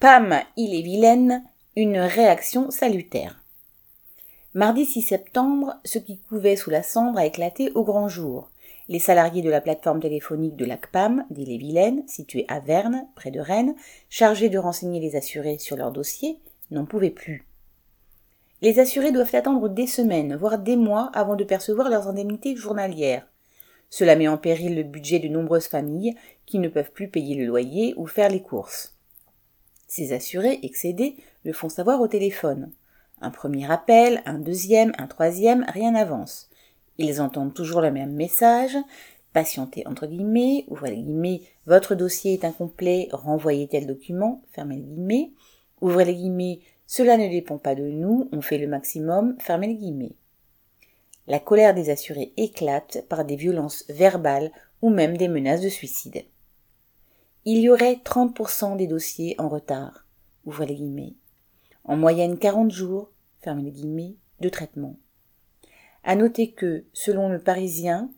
Pam, il est vilaine, une réaction salutaire. Mardi 6 septembre, ce qui couvait sous la cendre a éclaté au grand jour. Les salariés de la plateforme téléphonique de l'ACPAM, d'Ille-et-Vilaine, située à Verne, près de Rennes, chargés de renseigner les assurés sur leurs dossiers, n'en pouvaient plus. Les assurés doivent attendre des semaines, voire des mois avant de percevoir leurs indemnités journalières. Cela met en péril le budget de nombreuses familles qui ne peuvent plus payer le loyer ou faire les courses. Ces assurés, excédés, le font savoir au téléphone. Un premier appel, un deuxième, un troisième, rien n'avance. Ils entendent toujours le même message. Patientez entre guillemets, ouvrez les guillemets, votre dossier est incomplet, renvoyez tel document, fermez les guillemets, ouvrez les guillemets, cela ne dépend pas de nous, on fait le maximum, fermez les guillemets. La colère des assurés éclate par des violences verbales ou même des menaces de suicide. Il y aurait 30% des dossiers en retard, ouvrez les guillemets. En moyenne 40 jours, fermez les guillemets, de traitement. À noter que, selon le Parisien,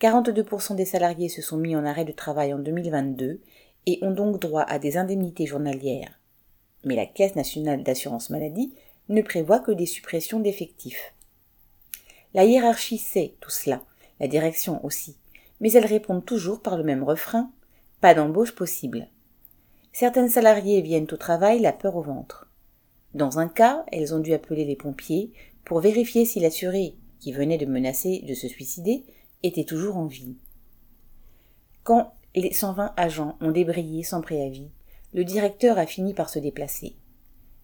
42% des salariés se sont mis en arrêt de travail en 2022 et ont donc droit à des indemnités journalières. Mais la Caisse nationale d'assurance maladie ne prévoit que des suppressions d'effectifs. La hiérarchie sait tout cela, la direction aussi, mais elles répondent toujours par le même refrain pas d'embauche possible. Certaines salariés viennent au travail la peur au ventre. Dans un cas, elles ont dû appeler les pompiers pour vérifier si l'assuré qui venait de menacer de se suicider, était toujours en vie. Quand les 120 agents ont débrayé sans préavis, le directeur a fini par se déplacer.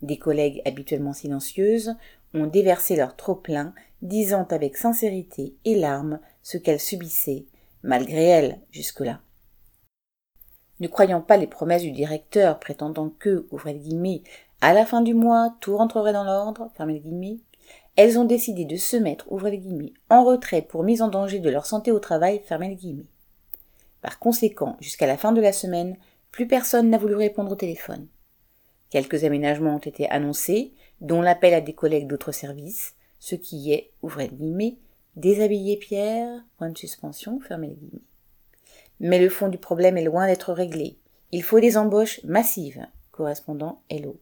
Des collègues habituellement silencieuses ont déversé leur trop-plein, disant avec sincérité et larmes ce qu'elles subissaient, malgré elles jusque-là. Ne croyant pas les promesses du directeur prétendant que, ouvrez les guillemets, à la fin du mois, tout rentrerait dans l'ordre, fermez les guillemets, elles ont décidé de se mettre, ouvrez les guillemets, en retrait pour mise en danger de leur santé au travail, fermez les guillemets. Par conséquent, jusqu'à la fin de la semaine, plus personne n'a voulu répondre au téléphone. Quelques aménagements ont été annoncés, dont l'appel à des collègues d'autres services, ce qui est, ouvrez les guillemets, déshabiller Pierre, point de suspension, fermez les guillemets. Mais le fond du problème est loin d'être réglé. Il faut des embauches massives, correspondant Hello.